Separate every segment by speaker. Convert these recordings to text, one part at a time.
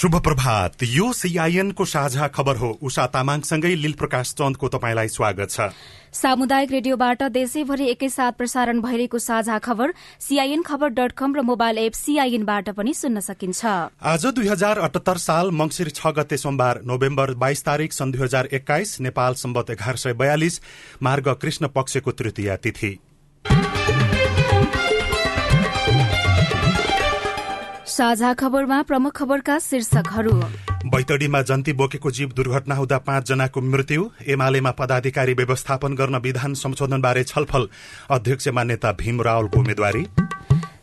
Speaker 1: शुभ प्रभात यो सीआईएन को साझा खबर हो। उषा तामाङसँगै लील प्रकाश चन्दको तपाईँलाई स्वागत छ।
Speaker 2: सामुदायिक रेडियोबाट देशैभरि एकैसाथ प्रसारण भइरहेको साझा खबर सीआईएन खबर डट कम र मोबाइल एप सीआईएनबाट पनि सुन्न सकिन्छ।
Speaker 1: आज दुई हजार अठहत्तर साल मंगिर छ गते सोमबार नोभेम्बर बाइस तारीक सन् दुई हजार एक्काइस नेपाल सम्बत एघार सय बयालिस मार्ग कृष्ण पक्षको तृतीय तिथि।
Speaker 2: साझा खबरमा प्रमुख खबरका शीर्षकहरू।
Speaker 1: बैतडीमा जन्ती बोकेको जीव दुर्घटना हुँदा पाँचजनाको मृत्यु एमालेमा पदाधिकारी व्यवस्थापन गर्न विधान संशोधनबारे छलफल अध्यक्ष मान्यता भीम रावलको उम्मेद्वारी।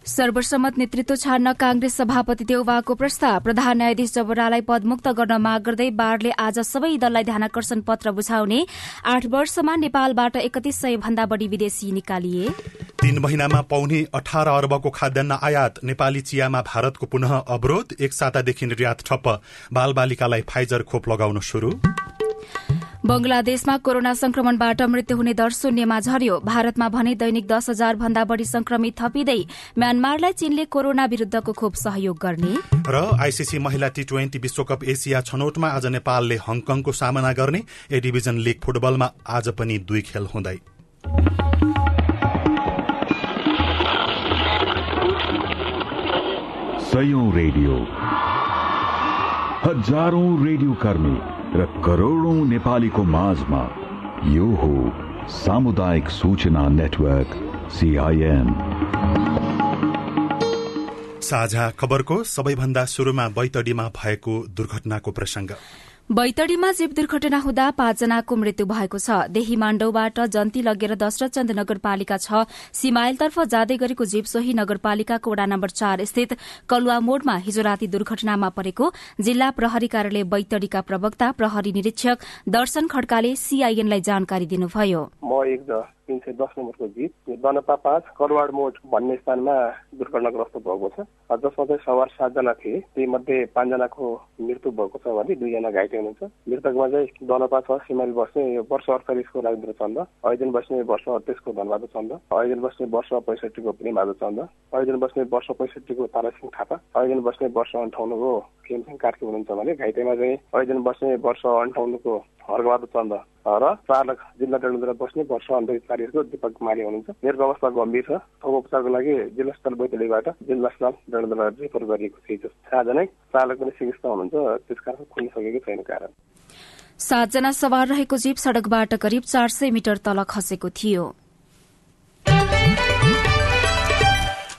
Speaker 2: सर्वसम्मत नेतृत्व छाड्न कांग्रेस सभापति देउवाको प्रस्ताव। प्रधान न्यायाधीश जबरालाई पदमुक्त गर्न माग गर्दै बारले आज सबै दललाई ध्यानकर्षण पत्र बुझाउने आठ वर्षमा नेपालबाट एकतिस सय भन्दा बढ़ी विदेशी निकालिए।
Speaker 1: तीन महिनामा पाउने अठार अर्बको खाद्यान्न आयात नेपाली चियामा भारतको पुनः अवरोध एक सातादेखि निर्यात ठप्प। बाल बालिकालाई फाइजर खोप लगाउन शुरू
Speaker 2: बंगलादेशमा कोरोना संक्रमणबाट मृत्यु हुने दर शून्यमा झर्यो। भारतमा भने दैनिक दस हजार भन्दा बढ़ी संक्रमित थपिँदै म्यानमारलाई चीनले कोरोना विरूद्धको खोप सहयोग गर्ने।
Speaker 1: र आईसीसी महिला टी ट्वेन्टी विश्वकप एसिया छनौटमा आज नेपालले हङकङको सामना गर्ने। ए डिभिजन लीग फुटबलमा आज पनि दुई खेल हुँदै।
Speaker 3: सयौं रेडियो। हजारौं रेडियो कर्मी। र करोड़ौं नेपालीको माझमा यो हो सामुदायिक सूचना नेटवर्क सीआईएन
Speaker 1: साझा खबरको सबैभन्दा शुरूमा बैतडीमा भएको दुर्घटनाको प्रसंग
Speaker 2: बैतडीमा जीव दुर्घटना हुँदा पाँचजनाको मृत्यु भएको छ। देही माण्डौबाट जन्ती लगेर दशरथचन्द नगरपालिका छ। सिमाइलतर्फ जाँदै गरेको जीव सोही नगरपालिकाको वडा नम्बर चार स्थित कलुवा मोडमा हिजो राति दुर्घटनामा परेको जिल्ला प्रहरी कार्यालय बैतडीका प्रवक्ता प्रहरी निरीक्षक दर्शन खड्काले सीआईएनलाई जानकारी दिनुभयो।
Speaker 4: तिन सय दस नम्बरको जिप दनपा पाँच करवाड मोड भन्ने स्थानमा दुर्घटनाग्रस्त भएको छ। जसमा चाहिँ सवार सातजना थिए ती मध्ये पाँचजनाको मृत्यु भएको छ भने दुईजना घाइते हुनुहुन्छ। मृतकमा चाहिँ दनपा छ सिमाइल बस्ने वर्ष अडचालिसको राजेन्द्र चन्द ऐजन बस्ने वर्ष अडतिसको धनबहादुर चन्द ऐजन बस्ने वर्ष पैँसठीको प्रेमबहादुर चन्द ऐजन बस्ने वर्ष पैँसठीको तारासिंह थापा ऐजन बस्ने वर्ष अन्ठाउन्नको खेमसिंह कार्की हुनुहुन्छ भने घाइतेमा चाहिँ ऐजन बस्ने वर्ष अन्ठाउन्नको हर्कबहादुर चन्द र चालक जिल्ला डडेलधुरा बस्ने वर्ष अन्तिम दीपक कुमारी हुनुहुन्छ। मेरो अवस्था गम्भीर छ। थप उपचारको लागि जिल्ला अस्पताल बैतडीबाट जिल्ला अस्पताल डडेलधुरा रेफर गरिएको थिएछ आज नै चालक पनि चिकित्सा हुनुहुन्छ। त्यसकारण खुल्न सकेको छैन कारण।
Speaker 2: सातजना सवार रहेको जीप सड़कबाट करिब चार सय मिटर तल खसेको थियो।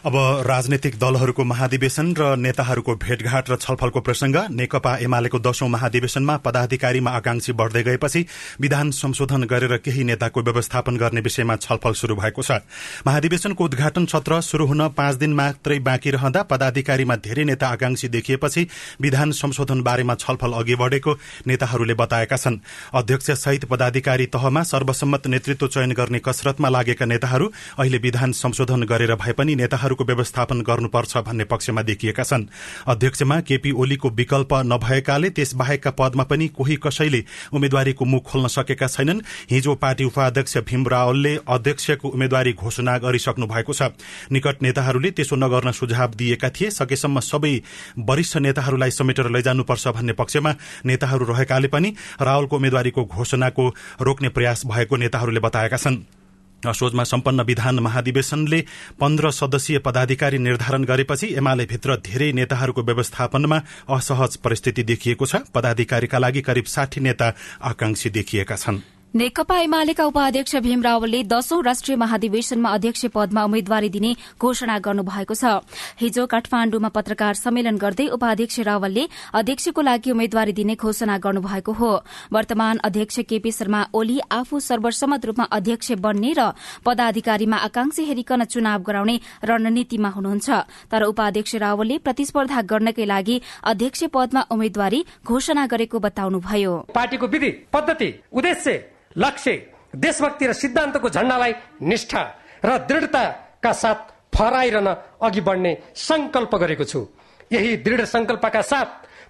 Speaker 1: अब राजनैतिक दलहरूको महाधिवेशन र नेताहरूको भेटघाट र छलफलको प्रसंग। नेकपा एमालेको दशौं महाधिवेशनमा पदाधिकारीमा आकांक्षी बढ़दै गएपछि विधान संशोधन गरेर केही नेताको व्यवस्थापन गर्ने विषयमा छलफल शुरू भएको छ। महाधिवेशनको उद्घाटन सत्र शुरू हुन पाँच दिन मात्रै बाँकी रहँदा पदाधिकारीमा धेरै नेता आकांक्षी देखिएपछि विधान संशोधन बारेमा छलफल अघि बढ़ेको नेताहरूले बताएका छन्। अध्यक्ष सहित पदाधिकारी तहमा सर्वसम्मत नेतृत्व चयन गर्ने कसरतमा लागेका नेताहरू अहिले विधान संशोधन गरेर भए पनि नेताहरू नेताहरूको व्यवस्थापन गर्नुपर्छ भन्ने पक्षमा देखिएका छन्। अध्यक्षमा केपी ओलीको विकल्प नभएकाले त्यसबाहेकका पदमा पनि कोही कसैले उम्मेद्वारीको मुख खोल्न सकेका छैनन्। हिजो पार्टी उपाध्यक्ष भीम रावलले अध्यक्षको उम्मेद्वारी घोषणा गरिसक्नु भएको छ। निकट नेताहरूले त्यसो नगर्न सुझाव दिएका थिए। सकेसम्म सबै वरिष्ठ नेताहरूलाई समेटेर लैजानुपर्छ भन्ने पक्षमा नेताहरू रहेकाले पनि रावलको उम्मेद्वारीको घोषणाको रोक्ने प्रयास भएको नेताहरूले बताएका छन्। असोजमा सम्पन्न विधान महाधिवेशनले पन्ध्र सदस्यीय पदाधिकारी निर्धारण गरेपछि एमाले भित्र धेरै नेताहरूको व्यवस्थापनमा असहज परिस्थिति देखिएको छ। पदाधिकारीका लागि करिब साठी नेता आकांक्षी देखिएका छनृ।
Speaker 2: नेकपा एमालेका उपाध्यक्ष भीम रावलले दशौं राष्ट्रिय महाधिवेशनमा अध्यक्ष पदमा उम्मेद्वारी दिने घोषणा गर्नुभएको छ। हिजो काठमाण्डुमा पत्रकार सम्मेलन गर्दै उपाध्यक्ष रावलले अध्यक्षको लागि उम्मेद्वारी दिने घोषणा गर्नुभएको हो। वर्तमान अध्यक्ष केपी शर्मा ओली आफू सर्वसम्मत रूपमा अध्यक्ष बन्ने र पदाधिकारीमा आकांक्षी हेरिकन चुनाव गराउने रणनीतिमा हुनुहुन्छ। तर उपाध्यक्ष रावलले प्रतिस्पर्धा गर्नकै लागि अध्यक्ष पदमा उम्मेद्वारी घोषणा गरेको बताउनुभयो।
Speaker 5: पार्टीको विधि पद्धति उद्देश्य लक्ष्य देशभक्ति र सिद्धान्तको झण्डालाई निष्ठा र दृढताका साथ फहराइरहन अघि बढ्ने संकल्प गरेको छु। यही दृढ संकल्पका साथ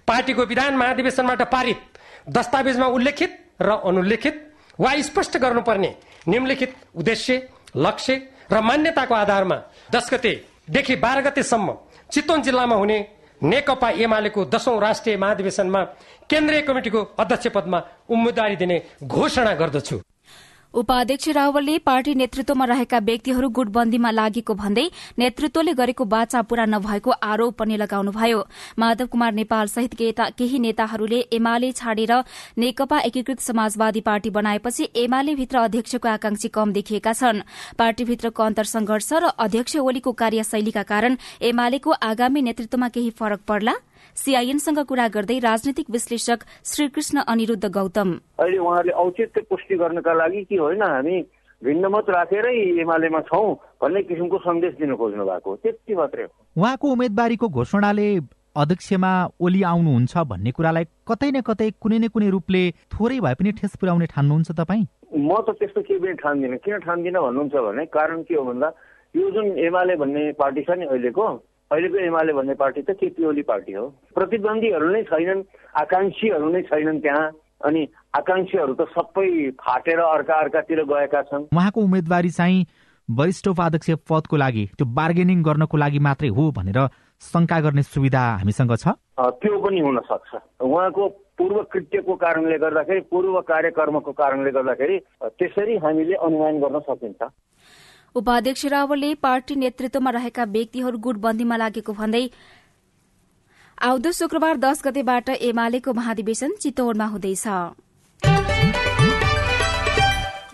Speaker 5: पार्टीको विधान महाधिवेशनबाट पारित दस्तावेजमा उल्लेखित र अनुल्लेखित वा स्पष्ट गर्नुपर्ने निम्नलिखित उद्देश्य लक्ष्य र मान्यताको आधारमा दस गतेदेखि बाह्र गतेसम्म चितवन जिल्लामा हुने नेकपा एमालेको दशौं राष्ट्रिय महाधिवेशनमा केन्द्रीय कमिटिको अध्यक्ष पदमा उम्मेद्वारी दिने घोषणा गर्दछु।
Speaker 2: उपाध्यक्ष रावलले पार्टी नेतृत्वमा रहेका व्यक्तिहरू गुटबन्दीमा लागेको भन्दै नेतृत्वले गरेको बाचा पूरा नभएको आरोप पनि लगाउनुभयो। माधव कुमार नेपाल सहित केही नेताहरूले एमाले छाडेर नेकपा एकीकृत समाजवादी पार्टी बनाएपछि एमाले भित्र अध्यक्षको आकांक्षी कम देखिएका छन्। पार्टीभित्रको अन्तर्संघर्ष र अध्यक्ष ओलीको कार्यशैलीका कारण एमालेको आगामी नेतृत्वमा केही फरक पर्ला? सीआईएनसँग कुरा गर्दै राजनैतिक विश्लेषक श्रीकृष्ण अनिरूद्ध गौतम।
Speaker 6: अहिले उहाँले औचित्य पुष्टि गर्नका लागि कि होइन हामी भिन्नमत राखेरै एमालेमा छौँ भन्ने किसिमको सन्देश दिन खोज्नु भएको त्यति मात्रै हो।
Speaker 7: उहाँको उम्मेदवारीको घोषणाले अध्यक्षमा ओली आउनुहुन्छ भन्ने कुरालाई कतै न कतै कुनै न कुनै रूपले थोरै भए पनि ठेस पुर्याउने ठान्नुहुन्छ तपाईँ?
Speaker 6: म त त्यस्तो केही पनि ठान्दिनँ। किन ठान्दिनँ भन्नुहुन्छ भने कारण के हो भन्दा यो जुन एमाले भन्ने पार्टी छ नि अहिलेको अहिलेको एमाले भन्ने पार्टी त केपी ओली पार्टी हो। प्रतिद्वन्दीहरू नै छैनन् आकाङ्क्षीहरू नै छैनन् त्यहाँ अनि आकाङ्क्षीहरू त सबै फाटेर अर्का अर्कातिर गएका छन्।
Speaker 7: उहाँको उम्मेदवारी चाहिँ वरिष्ठ उपाध्यक्ष पदको लागि त्यो बार्गेनिङ गर्नको लागि मात्रै हो भनेर शङ्का गर्ने सुविधा हामीसँग छ।
Speaker 6: त्यो पनि हुन सक्छ। उहाँको पूर्व कृत्यको कारणले गर्दाखेरि पूर्व कार्यक्रमको कारणले गर्दाखेरि त्यसरी हामीले अनुमान गर्न सकिन्छ।
Speaker 2: उपाध्यक्ष रावलले पार्टी नेतृत्वमा रहेका व्यक्तिहरू गुटबन्दीमा लागेको भन्दै आउँदो शुक्रबार दश गतेबाट एमालेको महाधिवेशन चितवनमा हुँदैछ।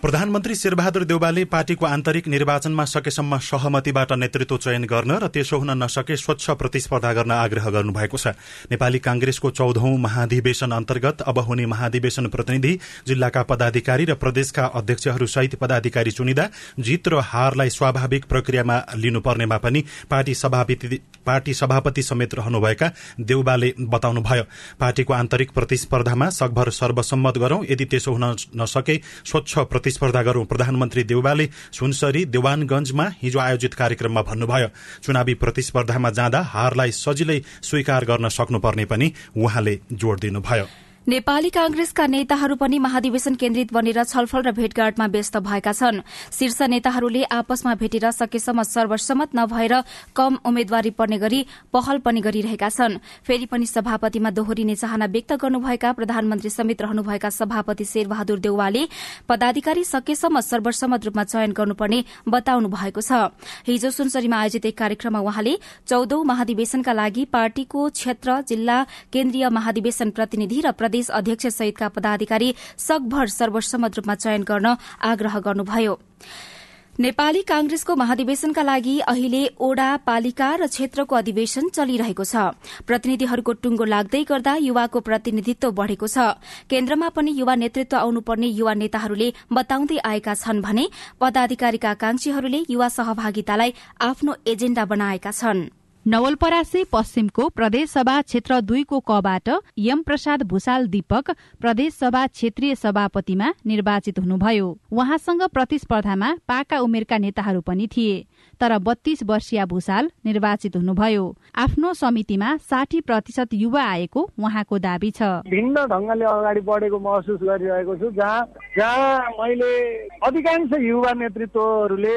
Speaker 1: प्रधानमन्त्री शेरबहादुर देउबाले पार्टीको आन्तरिक निर्वाचनमा सकेसम्म सहमतिबाट नेतृत्व चयन गर्न र त्यसो हुन नसके स्वच्छ प्रतिस्पर्धा गर्न आग्रह गर्नुभएको छ। नेपाली कांग्रेसको चौधौं महाधिवेशन अन्तर्गत अब हुने महाधिवेशन प्रतिनिधि जिल्लाका पदाधिकारी र प्रदेशका अध्यक्षहरू सहित पदाधिकारी चुनिदा जित र हारलाई स्वाभाविक प्रक्रियामा लिनुपर्नेमा पनि पार्टी सभापति समेत रहनुभएका देउबाले बताउनुभयो। पार्टीको आन्तरिक प्रतिस्पर्धामा सकभर सर्वसम्मत गरौं यदि त्यसो हुन नसके स्वच्छ प्रतिस्पर्धा गरौं। प्रधानमन्त्री देउबाले सुनसरी देवानगंजमा हिजो आयोजित कार्यक्रममा भन्नुभयो चुनावी प्रतिस्पर्धामा जाँदा हारलाई सजिलै स्वीकार गर्न सक्नुपर्ने पनि उहाँले जोड़ दिनुभयो।
Speaker 2: नेपाली कांग्रेसका नेताहरू पनि महाधिवेशन केन्द्रित बनेर छलफल र भेटघाटमा व्यस्त भएका छन्। शीर्ष नेताहरूले आपसमा भेटेर सकेसम्म सर्वसम्मत नभएर कम उम्मेद्वारी पर्ने गरी पहल पनि गरिरहेका छन्। फेरि पनि सभापतिमा दोहोरिने चाहना व्यक्त गर्नुभएका प्रधानमन्त्री समेत रहनुभएका सभापति शेरबहादुर देउवाले पदाधिकारी सकेसम्म सर्वसम्मत रूपमा चयन गर्नुपर्ने बताउनु भएको छ। हिजो सुनसरीमा आयोजित एक कार्यक्रममा उहाँले चौधौं महाधिवेशनका लागि पार्टीको क्षेत्र जिल्ला केन्द्रीय महाधिवेशन प्रतिनिधि र प्रदेश अध्यक्ष सहितका पदाधिकारी सकभर सर्वसम्मत रूपमा चयन गर्न आग्रह गर्नुभयो। नेपाली कांग्रेसको महाधिवेशनका लागि अहिले ओडा पालिका र क्षेत्रको अधिवेशन चलिरहेको छ। प्रतिनिधिहरूको टुङ्गो लाग्दै गर्दा युवाको प्रतिनिधित्व बढ़ेको छ। केन्द्रमा पनि युवा नेतृत्व आउनुपर्ने युवा नेताहरूले बताउँदै आएका छन् भने पदाधिकारीका आकांक्षीहरूले युवा सहभागितालाई आफ्नो एजेण्डा बनाएका छनृ।
Speaker 8: नवलपरासी पश्चिमको प्रदेशसभा क्षेत्र दुईको कबाट यम प्रसाद भूषाल दीपक प्रदेशसभा क्षेत्रीय सभापतिमा निर्वाचित हुनुभयो। उहाँसँग प्रतिस्पर्धामा पाका उमेरका नेताहरू पनि थिए। तर बत्तीस वर्षीय भूषाल निर्वाचित हुनुभयो। आफ्नो समितिमा साठी प्रतिशत युवा आएको उहाँको दावी छ।
Speaker 9: भिन्न ढङ्गले अगाडि बढेको महसुस गरिरहेको छु जहाँ जहाँ मैले अधिकांश युवा नेतृत्वहरूले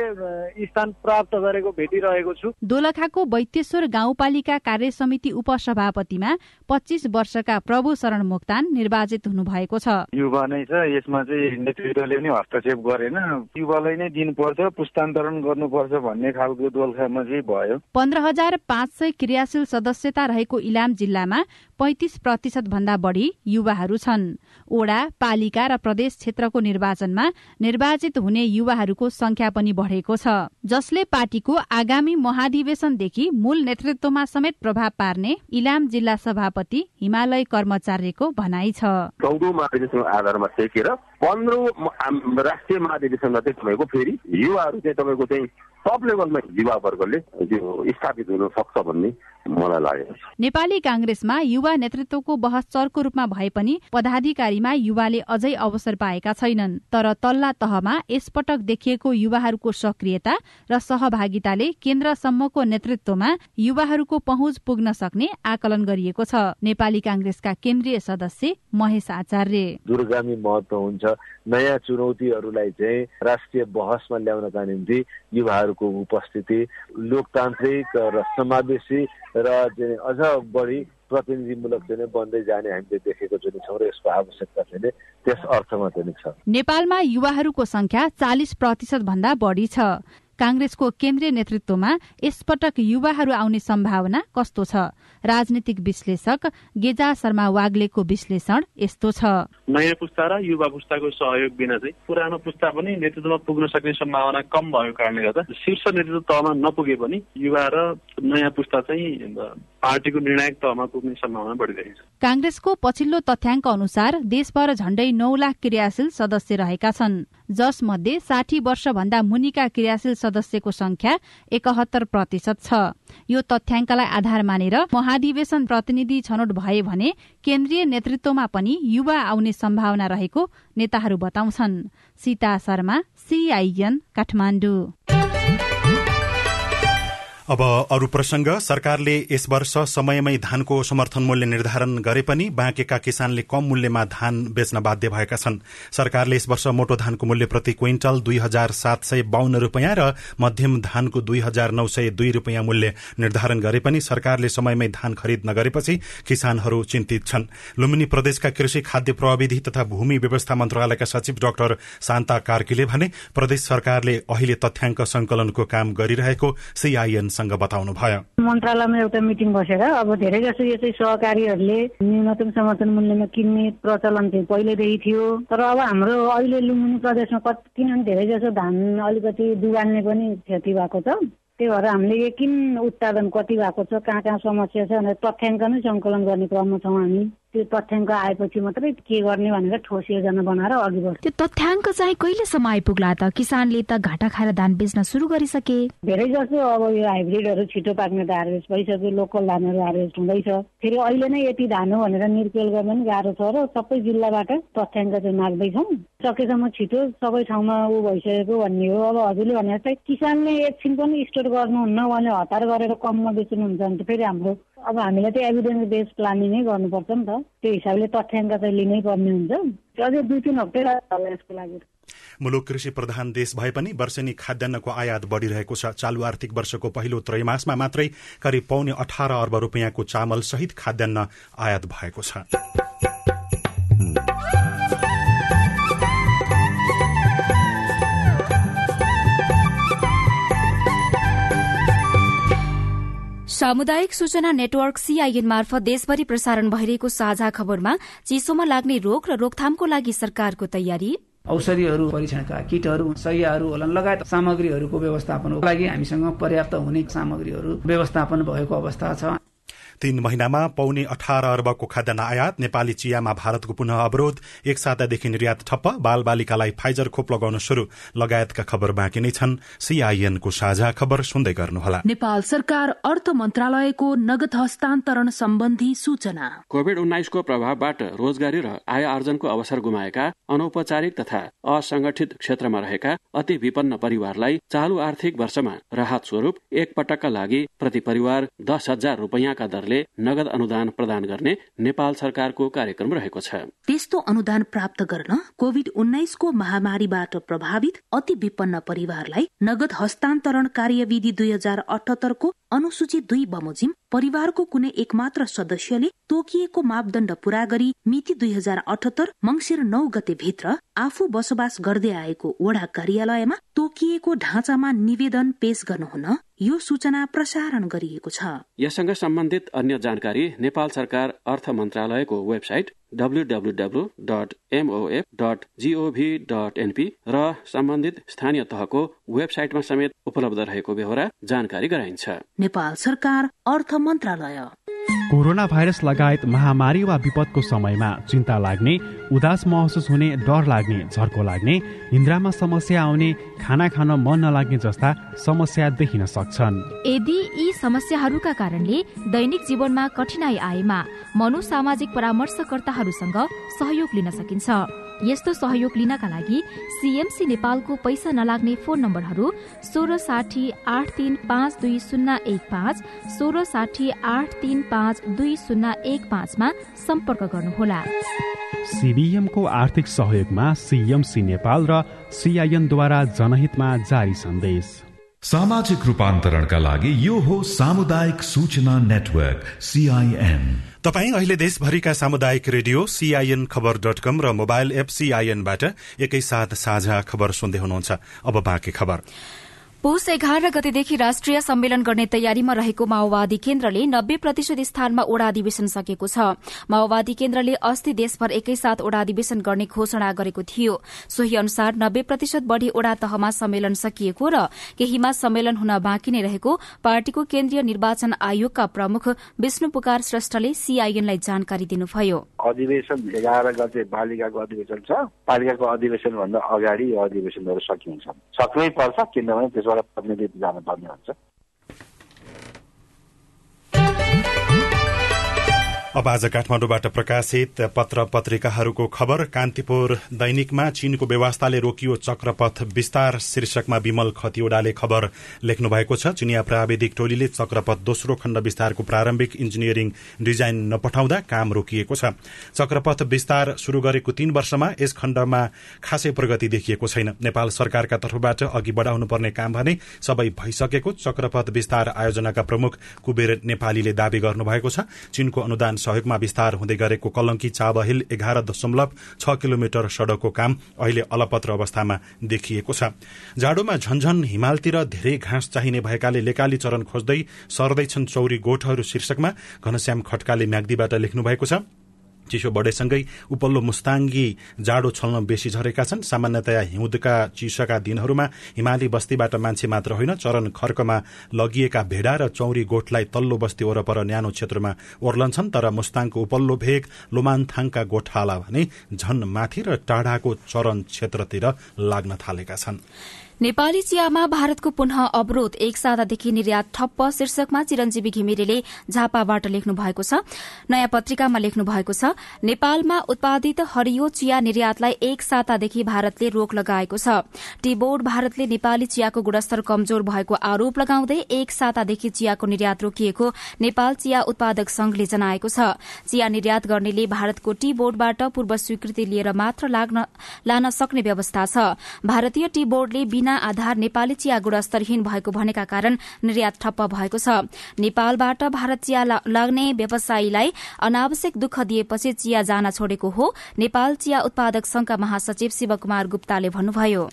Speaker 9: स्थान प्राप्त गरेको भेटिरहेको छु।
Speaker 8: दोलखाको वैद्येश्वर गाउँपालिका कार्य समिति उपसभापतिमा पच्चिस वर्षका प्रभु शरण मोक्तान निर्वाचित हुनुभएको छ।
Speaker 10: युवा नै छ यसमा चाहिँ नेतृत्वले पनि हस्तक्षेप गरेन। युवालाई नै दिनुपर्छ पुस्तान्तरण गर्नुपर्छ भन्ने भन्ने खालको दोलखामा चाहिँ भयो।
Speaker 8: पन्ध्र हजार पाँच सय क्रियाशील सदस्यता रहेको इलाम जिल्लामा पैंतिस प्रतिशत भन्दा बढ़ी युवाहरू छन्। ओडा पालिका र प्रदेश क्षेत्रको निर्वाचनमा निर्वाचित हुने युवाहरूको संख्या पनि बढ़ेको छ। जसले पार्टीको आगामी महाधिवेशनदेखि मूल नेतृत्वमा समेत प्रभाव पार्ने इलाम जिल्ला सभापति हिमालय कर्मचार्यको भनाइ छ।
Speaker 11: आधारमा पन्ध्रौँ राष्ट्रिय महाधिवेशनमा चाहिँ तपाईँको फेरि युवाहरू चाहिँ तपाईँको चाहिँ टप लेभलमा युवा वर्गले स्थापित हुन सक्छ भन्ने मलाई लागेको छ
Speaker 8: नेपाली कांग्रेसमा युवा नेतृत्वको बहस चर्को रूपमा भए पनि पदाधिकारीमा युवाले अझै अवसर पाएका छैनन्। तर तल्ला तहमा यसपटक देखिएको युवाहरूको सक्रियता र सहभागिताले केन्द्रसम्मको नेतृत्वमा युवाहरूको पहुँच पुग्न सक्ने आकलन गरिएको छ। नेपाली कांग्रेसका केन्द्रीय सदस्य महेश आचार्य।
Speaker 10: दूरगामी महत्व हुन्छ।
Speaker 12: नयाँ चुनौतीहरूलाई चाहिँ राष्ट्रिय बहसमा ल्याउनका निम्ति युवाहरूको उपस्थिति लोकतान्त्रिक र समावेशी र अझ बढी प्रतिनिधिमूलक चाहिँ बन्दै जाने हामीले देखेको चाहिँ छौँ र यसको आवश्यकता चाहिँ त्यस अर्थमा चाहिँ छ
Speaker 8: नेपालमा युवाहरूको संख्या चालिस प्रतिशत भन्दा बढी छ। कांग्रेसको केन्द्रीय नेतृत्वमा यसपटक युवाहरू आउने सम्भावना कस्तो छ? राजनीतिक विश्लेषक गेजा शर्मा वाग्लेको विश्लेषण यस्तो छ।
Speaker 13: नयाँ पुस्ता र युवा पुस्ताको सहयोग बिना चाहिँ पुरानो पुस्ता पनि नेतृत्वमा पुग्न सक्ने सम्भावना कम भएको कारणले गर्दा शीर्ष नेतृत्व तहमा नपुगे पनि युवा र नयाँ पुस्ता चाहिँ पार्टीको निर्णायक तहमा पुग्ने सम्भावना बढिरहेको छ।
Speaker 8: पछिल्लो तथ्याङ्क अनुसार देशभर झण्डै नौ लाख क्रियाशील सदस्य रहेका छन्। जसमध्ये साठी वर्ष भन्दा मुनिका क्रियाशील सदस्यको संख्या एकहत्तर प्रतिशत छ। यो तथ्याङ्कलाई आधार मानेर महाधिवेशन प्रतिनिधि छनौट भए भने केन्द्रीय नेतृत्वमा पनि युवा आउने सम्भावना रहेको नेताहरू बताउँछन्। सीता शर्मा सीआईएन काठमाडौँ।
Speaker 1: अब अरू प्रसंग सरकारले यस वर्ष समयमै धानको समर्थन मूल्य निर्धारण गरे पनि बाँकेका किसानले कम मूल्यमा धान बेच्न बाध्य भएका छन्। सरकारले यस वर्ष मोटो धानको मूल्य प्रति क्विन्टल दुई हजार सात सय बाहन्न रूपियाँ र मध्यम धानको दुई हजार नौ सय दुई रूपियाँ मूल्य निर्धारण गरे पनि सरकारले समयमै धान खरिद नगरेपछि किसानहरू चिन्तित छन्। लुम्बिनी प्रदेशका कृषि खाद्य प्रविधि तथा भूमि व्यवस्था मन्त्रालयका सचिव डाक्टर शान्ता कार्कीले भने प्रदेश सरकारले अहिले तथ्याङ्क संकलनको काम गरिरहेको सीआईएन सँग बताउनु भयो।
Speaker 14: मन्त्रालयमा एउटा मिटिङ बसेर अब धेरै जसो यो चाहिँ सहकारीहरूले न्यूनतम समर्थन मूल्यमा किन्ने प्रचलन चाहिँ पहिलेदेखि थियो। तर अब हाम्रो अहिले लुम्बिनी प्रदेशमा किनभने धेरै जसो धान अलिकति डुबाल्ने पनि क्षति भएको छ। त्यही भएर हामीले किन उत्पादन कति भएको छ कहाँ कहाँ समस्या छ भनेर तथ्याङ्क नै सङ्कलन गर्ने क्रममा छौँ हामी। त्यो तथ्याङ्क आएपछि मात्रै के गर्ने भनेर ठोस योजना बनाएर अघि बढ्छ
Speaker 2: त्यो तथ्याङ्क चाहिँ कहिलेसम्म आइपुग्ला त? किसानले त घाटा खाएर धान बेच्न सुरु गरिसके।
Speaker 14: धेरै जसो अब यो हाइब्रिडहरू छिटो पाक्ने त हार्भेस्ट भइसक्यो लोकल धानहरू हार्भेस्ट हुँदैछ। फेरि अहिले नै यति धान हो भनेर निर्केल गर्न पनि गाह्रो छ र सबै जिल्लाबाट तथ्याङ्क चाहिँ माग्दैछौँ सकेसम्म छिटो सबै ठाउँमा ऊ भइसकेको भन्ने हो। अब हजुरले भने जस्तै किसानले एकछिन पनि स्टोर गर्नुहुन्न उहाँले हतार गरेर कममा बेच्नुहुन्छ भने त फेरि हाम्रो अब हामीलाई चाहिँ एभिडेन्स बेस प्लानिङै गर्नुपर्छ नि त। त्यो हिसाबले तथ्याङ्क चाहिँ लिनै पर्ने हुन्छ। अझै दुई तिन हप्तै लाग्छ यसको लागि।
Speaker 1: मुलुक कृषि प्रधान देश भए पनि वर्षेनी खाद्यान्नको आयात बढ़िरहेको छ। चालू आर्थिक वर्षको पहिलो त्रैमासमा मात्रै करिब पौने अठार अर्ब रूपियाँको चामल सहित खाद्यान्न आयात भएको छ।
Speaker 2: सामुदायिक सूचना नेटवर्क सीआईएन मार्फत देशभरि प्रसारण भइरहेको साझा खबरमा चिसोमा लाग्ने रोग र रोकथामको लागि सरकारको तयारी।
Speaker 15: औषधिहरू परीक्षणका किटहरू सयहरू होलान् लगायत सामग्रीहरूको व्यवस्थापनको लागि हामीसँग पर्याप्त हुने सामग्रीहरू व्यवस्थापन भएको अवस्था छ।
Speaker 1: तीन महिनामा पौने अठार अर्बको खाद्यान्न आयात नेपाली चियामा भारतको पुनः अवरोध एक सातादेखि निर्यात ठप्प बाल बालिकालाई फाइजर खोप लगाउन शुरू लगायतका खबर बाँकी नै छन्। सीआईएनको साझा खबर सुन्दै गर्नुहोला।
Speaker 16: नेपाल सरकार अर्थ मन्त्रालयको नगद हस्तान्तरण सम्बन्धी सूचना।
Speaker 17: कोविड उन्नाइसको प्रभावबाट रोजगारी र आय आर्जनको अवसर गुमाएका अनौपचारिक तथा असंगठित क्षेत्रमा रहेका अति विपन्न परिवारलाई चालु आर्थिक वर्षमा राहत स्वरूप एक पटकका लागि प्रति परिवार दस हजार रूपियाँका दर सरकारले नगद अनुदान प्रदान गर्ने नेपाल सरकारको कार्यक्रम रहेको छ।
Speaker 16: त्यस्तो अनुदान प्राप्त गर्न कोविड उन्नाइसको महामारीबाट प्रभावित अति विपन्न परिवारलाई नगद हस्तान्तरण कार्यविधि दुई हजार अठहत्तरको अनुसूची दुई बमोजिम परिवारको कुनै एकमात्र सदस्यले तोकिएको मापदण्ड पूरा गरी मिति दुई हजार अठहत्तर मंगिर नौ गते भित्र आफू बसोबास गर्दै आएको वडा कार्यालयमा तोकिएको ढाँचामा निवेदन पेश गर्नुहुन यो सूचना प्रसारण गरिएको छ।
Speaker 17: यससँग सम्बन्धित अन्य जानकारी नेपाल सरकार अर्थ मन्त्रालयको वेबसाइट एनपी र सम्बन्धित स्थानीय तहको वेबसाइटमा समेत उपलब्ध रहेको बेहोरा जानकारी गराइन्छ।
Speaker 16: नेपाल सरकार अर्थ मन्त्रालय।
Speaker 18: कोरोना भाइरस लगायत महामारी वा विपदको समयमा चिन्ता लाग्ने उदास महसुस हुने डर लाग्ने झर्को लाग्ने निन्द्रामा समस्या आउने खाना खान मन नलाग्ने जस्ता समस्या देखिन सक्छन्।
Speaker 2: यदि यी समस्याहरूका कारणले दैनिक जीवनमा कठिनाई आएमा मनोसामाजिक परामर्शकर्ताहरूसँग सहयोग लिन सकिन्छ। यस्तो सहयोग लिनका लागि सीएमसी नेपालको पैसा नलाग्ने फोन नम्बरहरू सोह्र साठी आठ तीन पाँच दुई शून्य एक पाँच सोह्र साठी आठ तीन पाँच पाँच दुई शून्य एक पाँचमा सम्पर्क गर्नुहोला।
Speaker 18: सिबिएमको आर्थिक सहयोगमा सिएमसी नेपाल र सिआइएनद्वारा जनहितमा जारी सन्देश।
Speaker 19: सामाजिक रूपान्तरणका लागि यो हो सामुदायिक सूचना नेटवर्क सीआईएन।
Speaker 1: तपाईँ अहिले देशभरिका सामुदायिक radio CIN Khabar dot com र मोबाइल एप सीआईएनबाट एकैसाथ साझा खबर सुन्दै हुनुहुन्छ। अब बाँकी खबर।
Speaker 2: पुष एघार गतेदेखि राष्ट्रिय सम्मेलन गर्ने तयारीमा रहेको माओवादी केन्द्रले नब्बे प्रतिशत स्थानमा ओडा अधिवेशन सकेको छ। माओवादी केन्द्रले अस्ति देशभर एकैसाथ ओडा अधिवेशन गर्ने घोषणा गरेको थियो। सोही अनुसार नब्बे प्रतिशत बढ़ी ओडा तहमा सम्मेलन सकिएको र केहीमा सम्मेलन हुन बाँकी नै रहेको पार्टीको केन्द्रीय निर्वाचन आयोगका प्रमुख विष्णु पुकार श्रेष्ठले सीआईएनलाई जानकारी दिनुभयो।
Speaker 20: अधिवेशन एघार गते पालिकाको अधिवेशन छ। पालिकाको अधिवेशन भन्दा अगाडि यो अधिवेशनहरू सकिन्छ। सक्नै पर्छ किनभने त्यसबाट प्रतिनिधि जानुपर्ने हुन्छ।
Speaker 1: अब आज काठमाडौँबाट प्रकाशित पत्र पत्रिकाहरूको खबर कान्तिपुर दैनिकमा चीनको व्यवस्थाले रोकियो चक्रपथ विस्तार शीर्षकमा विमल खतिवड़ाले खबर लेख्नु भएको छ। चिनिया प्राविधिक टोलीले चक्रपथ दोस्रो खण्ड विस्तारको प्रारम्भिक इन्जिनियरिङ डिजाइन नपठाउँदा काम रोकिएको छ। चक्रपथ विस्तार शुरू गरेको तीन वर्षमा यस खण्डमा खासै प्रगति देखिएको छैन। नेपाल सरकारका तर्फबाट अघि बढ़ाउनुपर्ने काम भने सबै भइसकेको चक्रपथ विस्तार आयोजनाका प्रमुख कुबेर नेपालीले दावी गर्नुभएको छ। चीनको अनुदान सहयोगमा विस्तार हुँदै गरेको कलंकी चाबहिल एघार दशमलव छ किलोमिटर सड़कको काम अहिले अलपत्र अवस्थामा देखिएको छ। जाडोमा झन्झन हिमालतिर धेरै घाँस चाहिने भएकाले लेकाली चरण खोज्दै सर्दैछन् चौरी गोठहरू शीर्षकमा घनश्याम खड्काले म्याग्दीबाट लेख्नु भएको छ। चिसो बढेसँगै उपल्लो मुस्ताङ्गी जाडो छल्न बेसी झरेका छन्। सामान्यतया हिउँदका चिसोका दिनहरूमा हिमाली बस्तीबाट मान्छे मात्र होइन चरण खर्कमा लगिएका भेडा र चौरी गोठलाई तल्लो बस्ती वरपर न्यानो क्षेत्रमा ओर्लन्छन् तर मुस्ताङको उपल्लो भेग लोमानथाङका गोठाला भने झन माथि र टाढाको चरण क्षेत्रतिर लाग्न थालेका छन्।
Speaker 2: नेपाली चियामा भारतको पुनः अवरोध एक सातादेखि निर्यात ठप्प शीर्षकमा चिरञ्जीवी घिमिरेले झापाबाट लेख्नु भएको छ। नयाँ पत्रिकामा लेख्नु भएको छ नेपालमा उत्पादित हरियो चिया निर्यातलाई एक सातादेखि भारतले रोक लगाएको छ। टी बोर्ड भारतले नेपाली चियाको गुणस्तर कमजोर भएको आरोप लगाउँदै एक सातादेखि चियाको निर्यात रोकिएको नेपाल चिया उत्पादक संघले जनाएको छ। चिया निर्यात गर्नेले भारतको टी बोर्डबाट पूर्व स्वीकृति लिएर मात्र लान सक्ने व्यवस्था छ। भारतीय टी बोर्डले आधार नेपाली चिया गुणस्तरहीन भएको भनेका कारण निर्यात ठप्प भएको छ। नेपालबाट भारत चिया लाग्ने व्यवसायीलाई अनावश्यक दुःख दिएपछि चिया जान छोडेको हो। नेपाल चिया उत्पादक संघका महासचिव शिवकुमार गुप्ताले भन्नुभयो।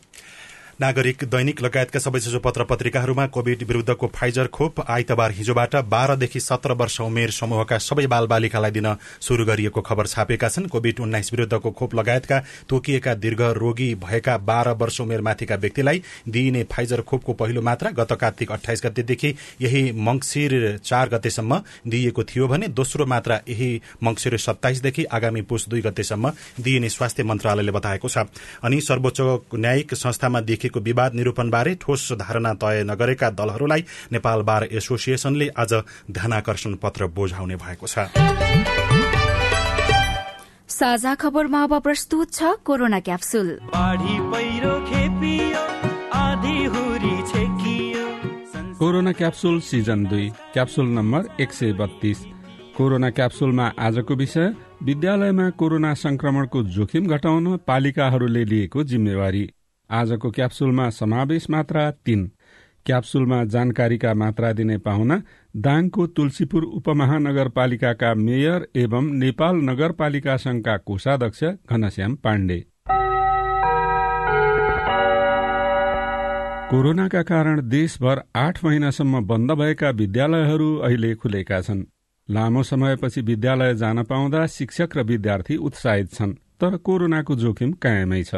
Speaker 1: नागरिक दैनिक लगायतका सबैजसो पत्र पत्रिकाहरूमा कोविड विरूद्धको फाइजर खोप आइतबार हिजोबाट बाह्रदेखि सत्र वर्ष उमेर समूहका सबै बाल बालिकालाई दिन शुरू गरिएको खबर छापेका छन्। कोविड उन्नाइस विरूद्धको खोप लगायतका तोकिएका दीर्घ रोगी भएका बाह्र वर्ष उमेर माथिका व्यक्तिलाई दिइने फाइजर खोपको पहिलो मात्रा गत कार्तिक अठाइस गतेदेखि यही मंगिर चार गतेसम्म दिइएको थियो भने दोस्रो मात्रा यही मंगिर सत्ताइसदेखि आगामी पुष दुई गतेसम्म दिइने स्वास्थ्य मन्त्रालयले बताएको छ। अनि सर्वोच्च न्यायिक संस्थामा देखिएको विवाद निरूपणबारे ठोस धारणा तय नगरेका दलहरूलाई नेपाल बार एसोसिएशनले आज ध्यानाकर्षण पत्र बोझाउने भएको छ।
Speaker 2: साझा खबरमा अब प्रस्तुत छ corona capsule.
Speaker 21: Corona capsule season दुई क्याप्सुल नम्बर एक सय बत्तीस। कोरोना क्याप्सुलमा आजको विषय विद्यालयमा कोरोना संक्रमणको जोखिम घटाउन पालिकाहरूले लिएको जिम्मेवारी। आजको क्याप्सुलमा समावेश मात्रा तीन। क्याप्सुलमा जानकारीका मात्रा दिने पाहुना दाङको तुलसीपुर उपमहानगरपालिकाका मेयर एवं नेपाल नगरपालिका संघका कोषाध्यक्ष घनश्याम पाण्डे। कोरोनाका कारण देशभर आठ महिनासम्म बन्द भएका विद्यालयहरू अहिले खुलेका छन्। लामो समयपछि विद्यालय जान पाउँदा शिक्षक र विद्यार्थी उत्साहित छन् तर कोरोनाको जोखिम कायमै छ।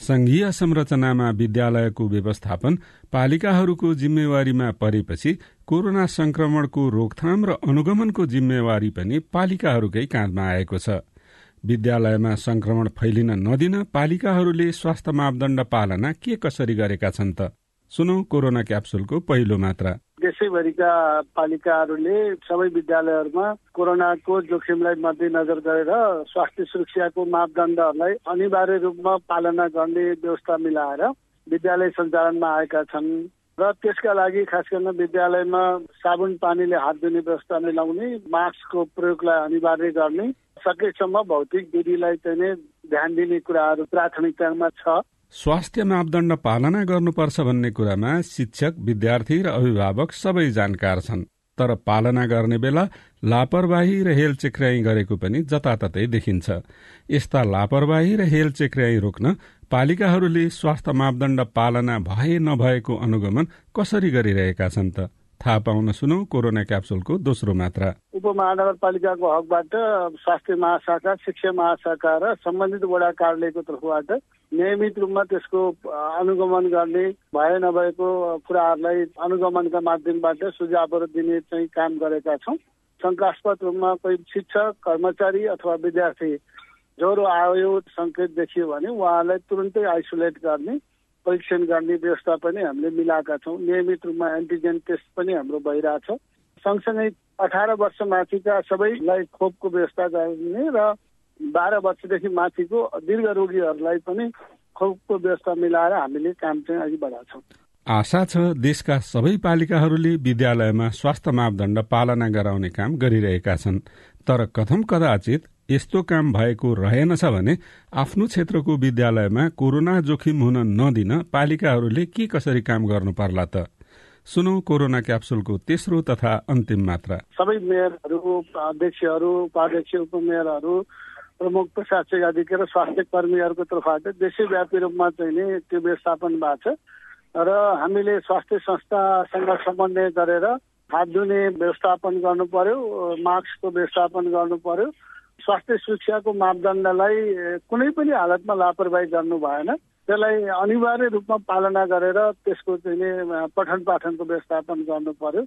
Speaker 21: संघीय संरचनामा विद्यालयको व्यवस्थापन पालिकाहरूको जिम्मेवारीमा परेपछि कोरोना संक्रमणको रोकथाम र अनुगमनको जिम्मेवारी पनि पालिकाहरूकै काँधमा आएको छ। विद्यालयमा संक्रमण फैलिन नदिन पालिकाहरूले स्वास्थ्य मापदण्ड पालना के कसरी गरेका छन् त? सुनौ कोरोना क्याप्सुलको पहिलो मात्रा।
Speaker 9: देशैभरिका पालिकाहरूले सबै विद्यालयहरूमा कोरोनाको जोखिमलाई मध्यनजर गरेर स्वास्थ्य सुरक्षाको मापदण्डहरूलाई अनिवार्य रूपमा पालना गर्ने व्यवस्था मिलाएर विद्यालय सञ्चालनमा आएका छन्। र त्यसका लागि खास गर्न विद्यालयमा साबुन पानीले हात धुने व्यवस्था मिलाउने मास्कको प्रयोगलाई अनिवार्य गर्ने सकेसम्म भौतिक विधिलाई चाहिँ ध्यान दिने कुराहरू प्राथमिकतामा छ।
Speaker 21: स्वास्थ्य मापदण्ड पालना गर्नुपर्छ भन्ने कुरामा शिक्षक विद्यार्थी र अभिभावक सबै जानकार छन्। तर पालना गर्ने बेला लापरवाही र हेल चेक्राई गरेको पनि जताततै देखिन्छ। यस्ता लापरवाही र हेल चेक्राई रोक्न पालिकाहरूले स्वास्थ्य मापदण्ड पालना भए नभएको अनुगमन कसरी गरिरहेका छन् त? थाहा पाउन सुनौ कोरोना क्याप्सुलको दोस्रो मात्रा।
Speaker 9: उपमहानगरपालिकाको हकबाट स्वास्थ्य महाशाखा शिक्षा महाशाखा र सम्बन्धित वडा कार्यालयको तर्फबाट नियमित रूपमा त्यसको अनुगमन गर्ने भए नभएको कुराहरूलाई अनुगमनका माध्यमबाट सुझावहरू दिने चाहिँ काम गरेका छौँ। शङ्कास्पद रूपमा कोही शिक्षक कर्मचारी अथवा विद्यार्थी ज्वरो आयो सङ्केत देखियो भने उहाँलाई तुरन्तै आइसोलेट गर्ने परीक्षण गर्ने व्यवस्था पनि हामीले मिलाएका छौँ। नियमित रूपमा एन्टिजेन टेस्ट पनि हाम्रो भइरहेछ। सँगसँगै अठार वर्ष माथिका सबैलाई खोपको व्यवस्था गर्ने र बाह्र वर्षदेखि माथिको दीर्घ रोगीहरूलाई पनि खोपको व्यवस्था मिलाएर हामीले काम चाहिँ अघि बढाएको छौँ।
Speaker 21: आशा छ देशका सबै पालिकाहरूले विद्यालयमा स्वास्थ्य मापदण्ड पालना गराउने काम गरिरहेका छन्। तर कथम कदाचित यस्तो काम भएको रहेनछ भने आफ्नो क्षेत्रको विद्यालयमा कोरोना जोखिम हुन नदिन पालिकाहरूले के कसरी काम गर्नु पर्ला त? सुनौ कोरोना क्याप्सुलको तेस्रो तथा अन्तिम मात्रा।
Speaker 9: सबै मेयरहरू अध्यक्षहरू उपाध्यक्ष उपमेयरहरू प्रमुख प्रशासनिक अधिकारी र स्वास्थ्य कर्मीहरूको तर्फबाट देशैव्यापी रूपमा चाहिँ त्यो व्यवस्थापन भएको छ। र हामीले स्वास्थ्य संस्थासँग समन्वय गरेर हात धुने व्यवस्थापन गर्नु पर्यो मास्कको व्यवस्थापन गर्नु पर्यो। स्वास्थ्य सुरक्षाको मापदण्डलाई कुनै पनि हालतमा लापरवाही गर्नु भएन। त्यसलाई अनिवार्य रूपमा पालना गरेर त्यसको चाहिँ पठन पाठनको व्यवस्थापन गर्नु पर्यो।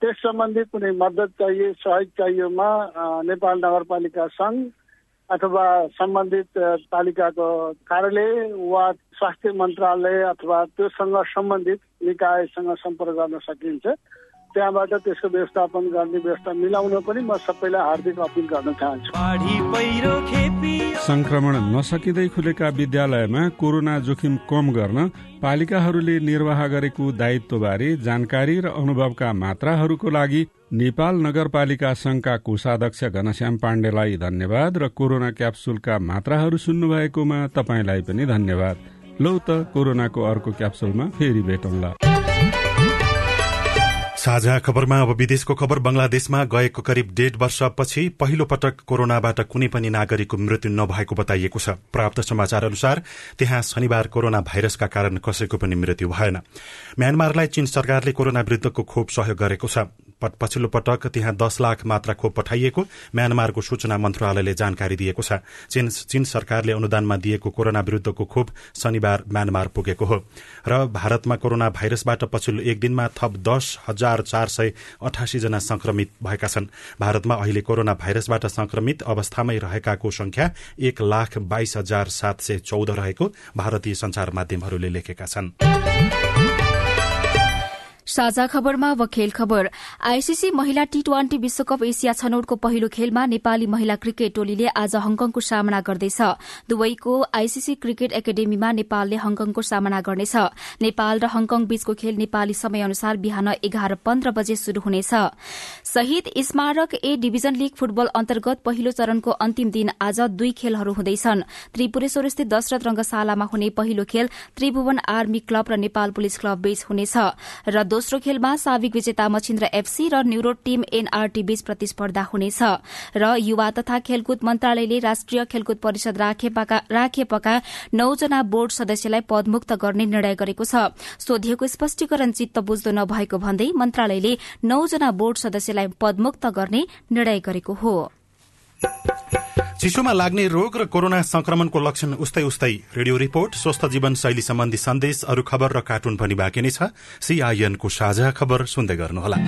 Speaker 9: त्यस सम्बन्धी कुनै मद्दत चाहिए सहयोग चाहिएमा नेपाल नगरपालिका सङ्घ अथवा सम्बन्धित पालिकाको कार्यालय वा स्वास्थ्य मन्त्रालय अथवा त्योसँग सम्बन्धित निकायसँग सम्पर्क गर्न सकिन्छ। त्यहाँबाट त्यसको व्यवस्थापन गर्ने व्यवस्था मिलाउन पनि म सबैलाई हार्दिक अपिल गर्न चाहन्छु।
Speaker 21: संक्रमण नसकिँदै खुलेका विद्यालयमा कोरोना जोखिम कम गर्न पालिकाहरूले निर्वाह गरेको दायित्वबारे जानकारी र अनुभवका मात्राहरूको लागि नेपाल नगरपालिका संघका कोषाध्यक्ष घनश्याम पाण्डेलाई धन्यवाद र कोरोना क्याप्सुलका मात्राहरू सुन्नुभएकोमा तपाईँलाई पनि धन्यवाद। लौ त कोरोनाको अर्को क्याप्सुलमा फेरि भेटौँला।
Speaker 1: साझा खबरमा अब विदेशको खबर। बंगलादेशमा गएको करिब डेढ वर्षपछि पहिलो पटक कोरोनाबाट कुनै पनि नागरिकको मृत्यु नभएको बताइएको छ। प्राप्त समाचार अनुसार त्यहाँ शनिबार कोरोना भाइरसका कारण कसैको पनि मृत्यु भएन। म्यानमारलाई चीन सरकारले कोरोना विरूद्धको खोप सहयोग गरेको छ। पछिल्लो पटक त्यहाँ दस लाख मात्रा खोप पठाइएको म्यानमारको सूचना मन्त्रालयले जानकारी दिएको छ। चीन सरकारले अनुदानमा दिएको कोरोना विरूद्धको खोप शनिबार म्यानमार पुगेको हो। र भारतमा कोरोना भाइरसबाट पछिल्लो एक दिनमा थप दस हजार चार सय अठासी जना संक्रमित भएका छन्। भारतमा अहिले कोरोना भाइरसबाट संक्रमित अवस्थामै रहेकाको संख्या एक लाख बाइस हजार सात सय चौध रहेको भारतीय संचार माध्यमहरूले लेखेका छन्।
Speaker 2: साझा खबरमा खेल खबर। आईसीसी महिला टी ट्वेन्टी विश्वकप एसिया छनौटको पहिलो खेलमा नेपाली महिला क्रिकेट टोलीले आज हङकङको सामना गर्दैछ। दुवैको आईसीसी क्रिकेट एकाडेमीमा नेपालले हङकङको सामना गर्नेछ। नेपाल र हङकङ बीचको खेल नेपाली समय अनुसार बिहान एघार पन्ध्र बजे शुरू हुनेछ। शहीद स्मारक ए डिभिजन लीग फुटबल अन्तर्गत पहिलो चरणको अन्तिम दिन आज दुई खेलहरू हुँदैछन्। त्रिपुरेश्वर स्थित दशरथ रंगशालामा हुने पहिलो खेल त्रिभुवन आर्मी क्लब र नेपाल पुलिस क्लब बीच हुनेछ। र दोस्रो खेलमा साविक विजेता मछिन्द्र एफसी र न्युरो टीम एनआरटी बीच प्रतिस्पर्धा हुनेछ र युवा तथा खेलकुद मन्त्रालयले राष्ट्रिय खेलकुद परिषद राखेपका नौजना बोर्ड सदस्यलाई पदमुक्त गर्ने निर्णय गरेको छ। सोधिएको स्पष्टीकरण चित्त बुझ्दो नभएको भन्दै मन्त्रालयले नौजना बोर्ड सदस्यलाई पदमुक्त गर्ने निर्णय गरेको हो।
Speaker 1: चिसोमा लाग्ने रोग र कोरोना संक्रमणको लक्षण उस्तै उस्तै रेडियो रिपोर्ट स्वस्थ जीवन शैली सम्बन्धी सन्देश अरू खबर र कार्टुन पनि बाँकी नै छ। सीआईएनको साझा खबर सुन्दै गर्नुहोला।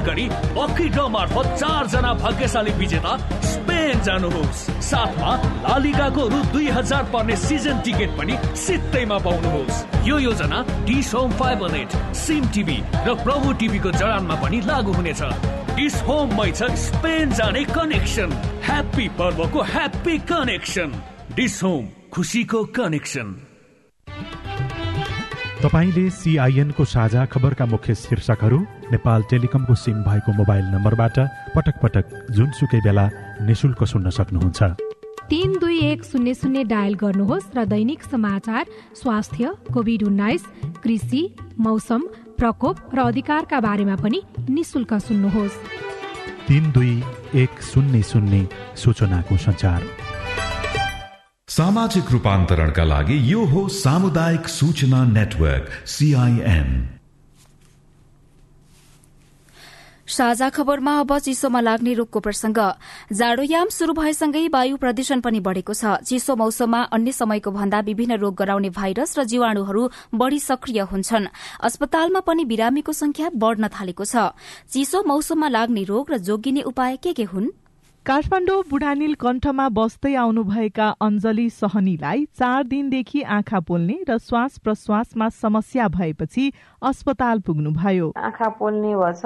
Speaker 22: गरी लकी ड्र मार्फत चारजना भाग्यशाली विजेता स्पेन जानुहोस्। साथमा लालिगाको रु दुई हजार पर्ने सिजन टिकट पनि सित्तैमा पाउनुहोस्। यो योजना DishHome fibre net SIM TV र प्रभु टिभीको जडानमा पनि लागू हुनेछ। डिस होममै छ स्पेन जाने कनेक्सन। ह्याप्पी पर्वको ह्याप्पी कनेक्सन। डिस होम खुसीको कनेक्सन।
Speaker 23: तपाईँले सिआइएनको साझा खबरका मुख्य शीर्षकहरू नेपाल टेलिकमको सिम भएको मोबाइल नम्बरबाट पटक पटक जुनसुकै बेला निशुल्क सुन्न सक्नुहुन्छ।
Speaker 24: तिन दुई एक शून्य शून्य डायल गर्नुहोस् र दैनिक समाचार स्वास्थ्य कोभिड उन्नाइस कृषि मौसम प्रकोप र अधिकारका बारेमा पनि निशुल्क सुन्नुहोस्।
Speaker 23: तिन दुई एक शून्य शून्य सूचनाको संचार
Speaker 19: सामाजिक रूपान्तरणका लागि यो हो सामुदायिक सूचना नेटवर्क सीआईएन
Speaker 2: साझा खबरमा अब चिसोमा लाग्ने रोगको प्रसंग। जाडोयाम शुरू भएसँगै वायु प्रदूषण पनि बढ़ेको छ। चिसो मौसममा अन्य समयको भन्दा विभिन्न रोग गराउने भाइरस र जीवाणुहरू बढ़ी सक्रिय हुन्छन्। अस्पतालमा पनि बिरामीको संख्या बढ़न थालेको छ। चिसो मौसममा लाग्ने रोग र जोगिने उपाय के के हुन्?
Speaker 25: काठमाडौँ बुढानील कण्ठमा बस्दै आउनुभएका अञ्जली सहनीलाई चार दिनदेखि आँखा पोल्ने र श्वास प्रश्वासमा समस्या भएपछि अस्पताल पुग्नुभयो।
Speaker 26: आँखा पोल्ने भएछ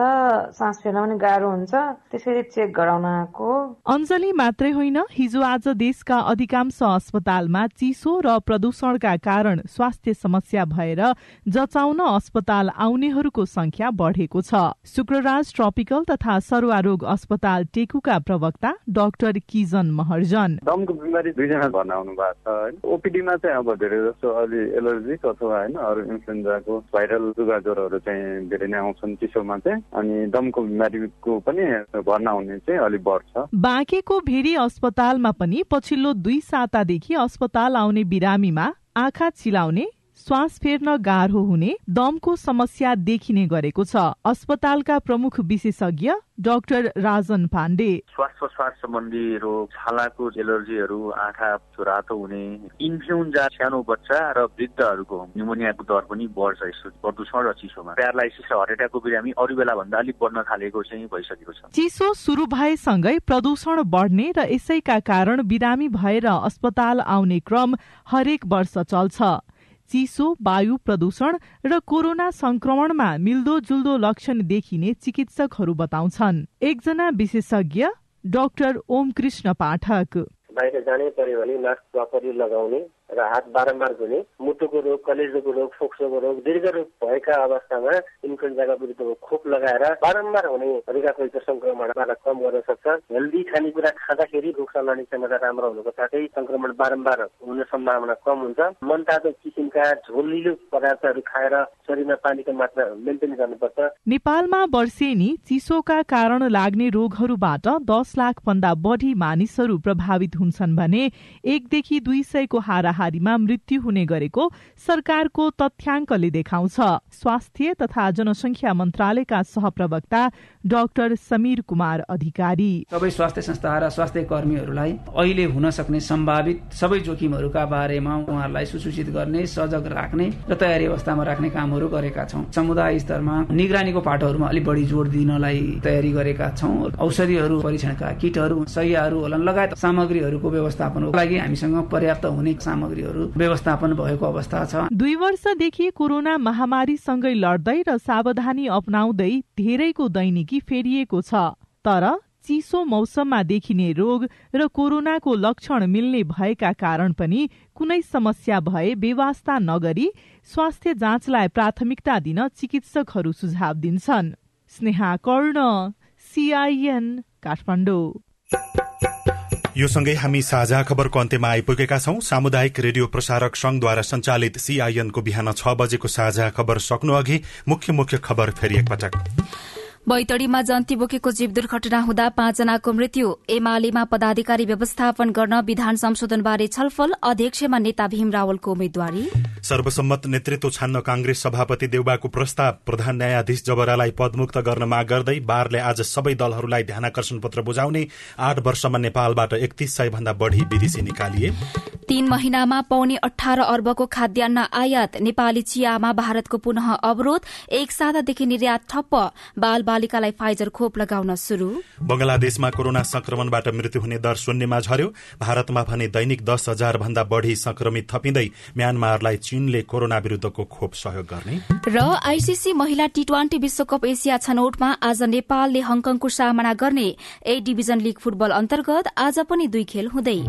Speaker 26: सास फेर्न पनि गाह्रो हुन्छ त्यसरी चेक गराउन आएको।
Speaker 25: अञ्जली मात्रै होइन हिजो आज देशका अधिकांश अस्पतालमा चिसो र प्रदूषणका कारण स्वास्थ्य समस्या भएर जचाउन अस्पताल आउनेहरूको संख्या बढ़ेको छ। शुक्रराज ट्रपिकल तथा सरुवा रोग अस्पताल टेकुका प्रवक्ता डाक्टर किजन महर्जन।
Speaker 27: दमको बिमारी दुईजना भर्ना आउनु भएको छ होइन? ओपिडीमा चाहिँ अब धेरै जस्तो अलि एलर्जिक अथवा होइन अरू इन्फ्लुएन्जाको भाइरल जुगा ज्वरोहरू चाहिँ धेरै नै आउँछन् चिसोमा चाहिँ अनि दमको बिमारीको पनि भर्ना हुने चाहिँ अलिक बढ्छ।
Speaker 25: बाँकेको भेरी अस्पतालमा पनि पछिल्लो दुई सातादेखि अस्पताल आउने बिरामीमा आँखा चिलाउने श्वास फेर्न गाह्रो हुने दमको समस्या देखिने गरेको छ। अस्पतालका प्रमुख विशेषज्ञ डाक्टर राजन पाण्डे।
Speaker 28: श्वास प्रश्वास सम्बन्धी रोग छालाको एलर्जीहरू आँखा रातो हुने इन्फ्लुन्जा सानो बच्चा र वृद्धहरूको न्युमोनियाको दर पनि बढ्छ यस्तो प्रदूषण र चिसोमा प्यारालाइसिस र हार्ट एट्याकको बिरामी अरू बेला भन्दा अलिक बढ्न थालेको चाहिँ भइसकेको छ।
Speaker 25: चिसो सुरु भएसँगै प्रदूषण बढ्ने र यसैका कारण बिरामी भएर अस्पताल आउने क्रम हरेक वर्ष चल्छ। चिसो वायु प्रदूषण र कोरोना संक्रमणमा मिल्दोजुल्दो लक्षण देखिने चिकित्सकहरू बताउँछन्। एकजना विशेषज्ञ डाक्टर ओम कृष्ण पाठक।
Speaker 29: बाहिर जानै पर्यो भने मास्क प्रपरली लगाउने र हात बारम्बार धुने मुटुको रोग कलेजोको रोग फोक्सोको रोग दीर्घ रोग भएका अवस्थामा इन्फ्लुएन्जाका विरुद्धको खोप लगाएर बारम्बार हुने हरिकाफैको संक्रमणबाट कम गर्न सक्छ। हेल्दी खानेकुरा खाँदाखेरि रोग सल्लाने क्षमता राम्रो हुनुको साथै संक्रमण बारम्बार हुने सम्भावना कम हुन्छ। मनतातो किसिमका झोलिलो पदार्थहरू खाएर शरीरमा पानीको मात्रा मेन्टेन गर्नुपर्छ।
Speaker 25: नेपालमा वर्षेनी चिसोका कारण लाग्ने रोगहरूबाट दस लाख भन्दा बढी मानिसहरू प्रभावित हुन्छन् भने एकदेखि दुई सयको हाराहारीमा मृत्यु हुने गरेको सरकारको तथ्याङ्कले देखाउँछ। स्वास्थ्य तथा जनसंख्या मन्त्रालयका सहप्रवक्ता डाक्टर समीर कुमार अधिकारी।
Speaker 15: सबै स्वास्थ्य संस्था र स्वास्थ्य कर्मीहरूलाई अहिले हुन सक्ने सम्भावित सबै जोखिमहरूका बारेमा उहाँहरूलाई सुसूचित गर्ने सजग राख्ने र तयारी अवस्थामा राख्ने कामहरू गरेका छौँ। समुदाय स्तरमा निगरानीको पाटोहरूमा अलिक बढी जोड दिनलाई तयारी गरेका छौँ। औषधिहरू परीक्षणका किटहरू सयहरू लगायत सामग्रीहरूको व्यवस्थापनको लागि हामीसँग पर्याप्त हुने सामग्रीहरू व्यवस्थापन भएको अवस्था छ।
Speaker 25: दुई वर्षदेखि कोरोना महामारीसँगै लड्दै र सावधानी अपनाउँदै धेरैको दैनिकी फेरिएको छ। तर चिसो मौसममा देखिने रोग र कोरोनाको लक्षण मिल्ने भएका कारण पनि कुनै समस्या भए बेवास्ता नगरी स्वास्थ्य जाँचलाई प्राथमिकता दिन चिकित्सकहरू सुझाव दिन्छन्। स्नेहा कर्ण सिआइएन काठमाडौँ।
Speaker 1: यो सँगै हामी साझा खबरको अन्त्यमा आइपुगेका छौं। सामुदायिक रेडियो प्रसारक संघद्वारा संचालित सीआईएनको बिहान छ बजेको साझा खबर सक्नु अघि मुख्य मुख्य खबर फेरि एकपटक।
Speaker 2: बैतडीमा जन्ती बोकेको जीव दुर्घटना हुँदा पाँचजनाको मृत्यु। एमालेमा पदाधिकारी व्यवस्थापन गर्न विधान संशोधनबारे छलफल अध्यक्षमा नेता भीम रावलको उम्मेद्वारी।
Speaker 1: सर्वसम्मत नेतृत्व छान्न कांग्रेस सभापति देउबाको प्रस्ताव प्रधान न्यायाधीश जबरालाई पदमुक्त गर्न माग गर्दै बारले आज सबै दलहरूलाई ध्यानकर्षण पत्र बुझाउने आठ वर्षमा नेपालबाट एकतीस सय भन्दा बढ़ी विदेशी निकालिए।
Speaker 2: तीन महिनामा पाउने अठार अर्बको खाद्यान्न आयात नेपाली चियामा भारतको पुनः अवरोध एक सातादेखि निर्यात ठप्प बाल बालिकालाई फाइजर खोप लगाउन शुरू
Speaker 1: बंगलादेशमा कोरोना संक्रमणबाट मृत्यु हुने दर शून्यमा झर्यो भारतमा भने दैनिक दस हजार भन्दा बढ़ी संक्रमित थपिँदै म्यानमारलाई चीनले कोरोना विरूद्धको खोप सहयोग गर्ने।
Speaker 2: र आईसीसी महिला टी ट्वेन्टी विश्वकप एसिया छनौटमा आज नेपालले हङकङको सामना गर्ने ए डिभिजन लीग फुटबल अन्तर्गत आज पनि दुई खेल हुँदै।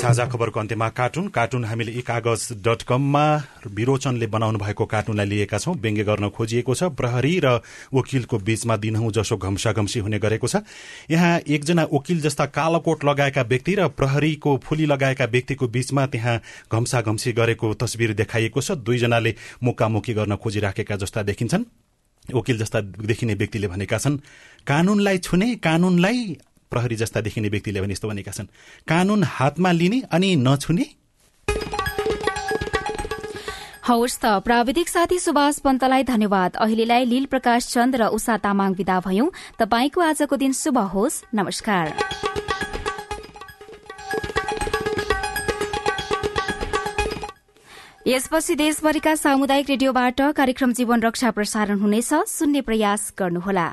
Speaker 1: साझा खबरको अन्त्यमा कार्टुन। कार्टुन हामीले ई कागज डट कममा विरोचनले बनाउनु भएको कार्टुनलाई लिएका छौं। व्यङ्ग्य गर्न खोजिएको छ प्रहरी र वकिलको बीचमा दिनहौ जसो घम्साघम्सी हुने गरेको छ। यहाँ एकजना वकिल जस्ता कालो कोट लगाएका व्यक्ति र प्रहरीको फुली लगाएका व्यक्तिको बीचमा त्यहाँ घम्साघम्सी गरेको तस्विर देखाइएको छ। दुईजनाले मुक्कामुक्की गर्न खोजिराखेका जस्ता देखिन्छन्। वकिल जस्ता देखिने व्यक्तिले भनेका छन् कानूनलाई छुने कानूनलाई प्रहरी जस्ता देखिने व्यक्तिले भने यस्तो भनेका छन् कानून हातमा लिने अनि नछुने
Speaker 2: हवस् त प्राविधिक साथी सुभाष पन्तलाई धन्यवाद। अहिलेलाई लील प्रकाश चन्द र उषा तामाङ विदा भयौं। तपाईँको आजको दिन शुभ होस्। नमस्कार। यसपछि देशभरिका सामुदायिक रेडियोबाट कार्यक्रम जीवन रक्षा प्रसारण हुनेछ। सुन्ने प्रयास गर्नुहोला।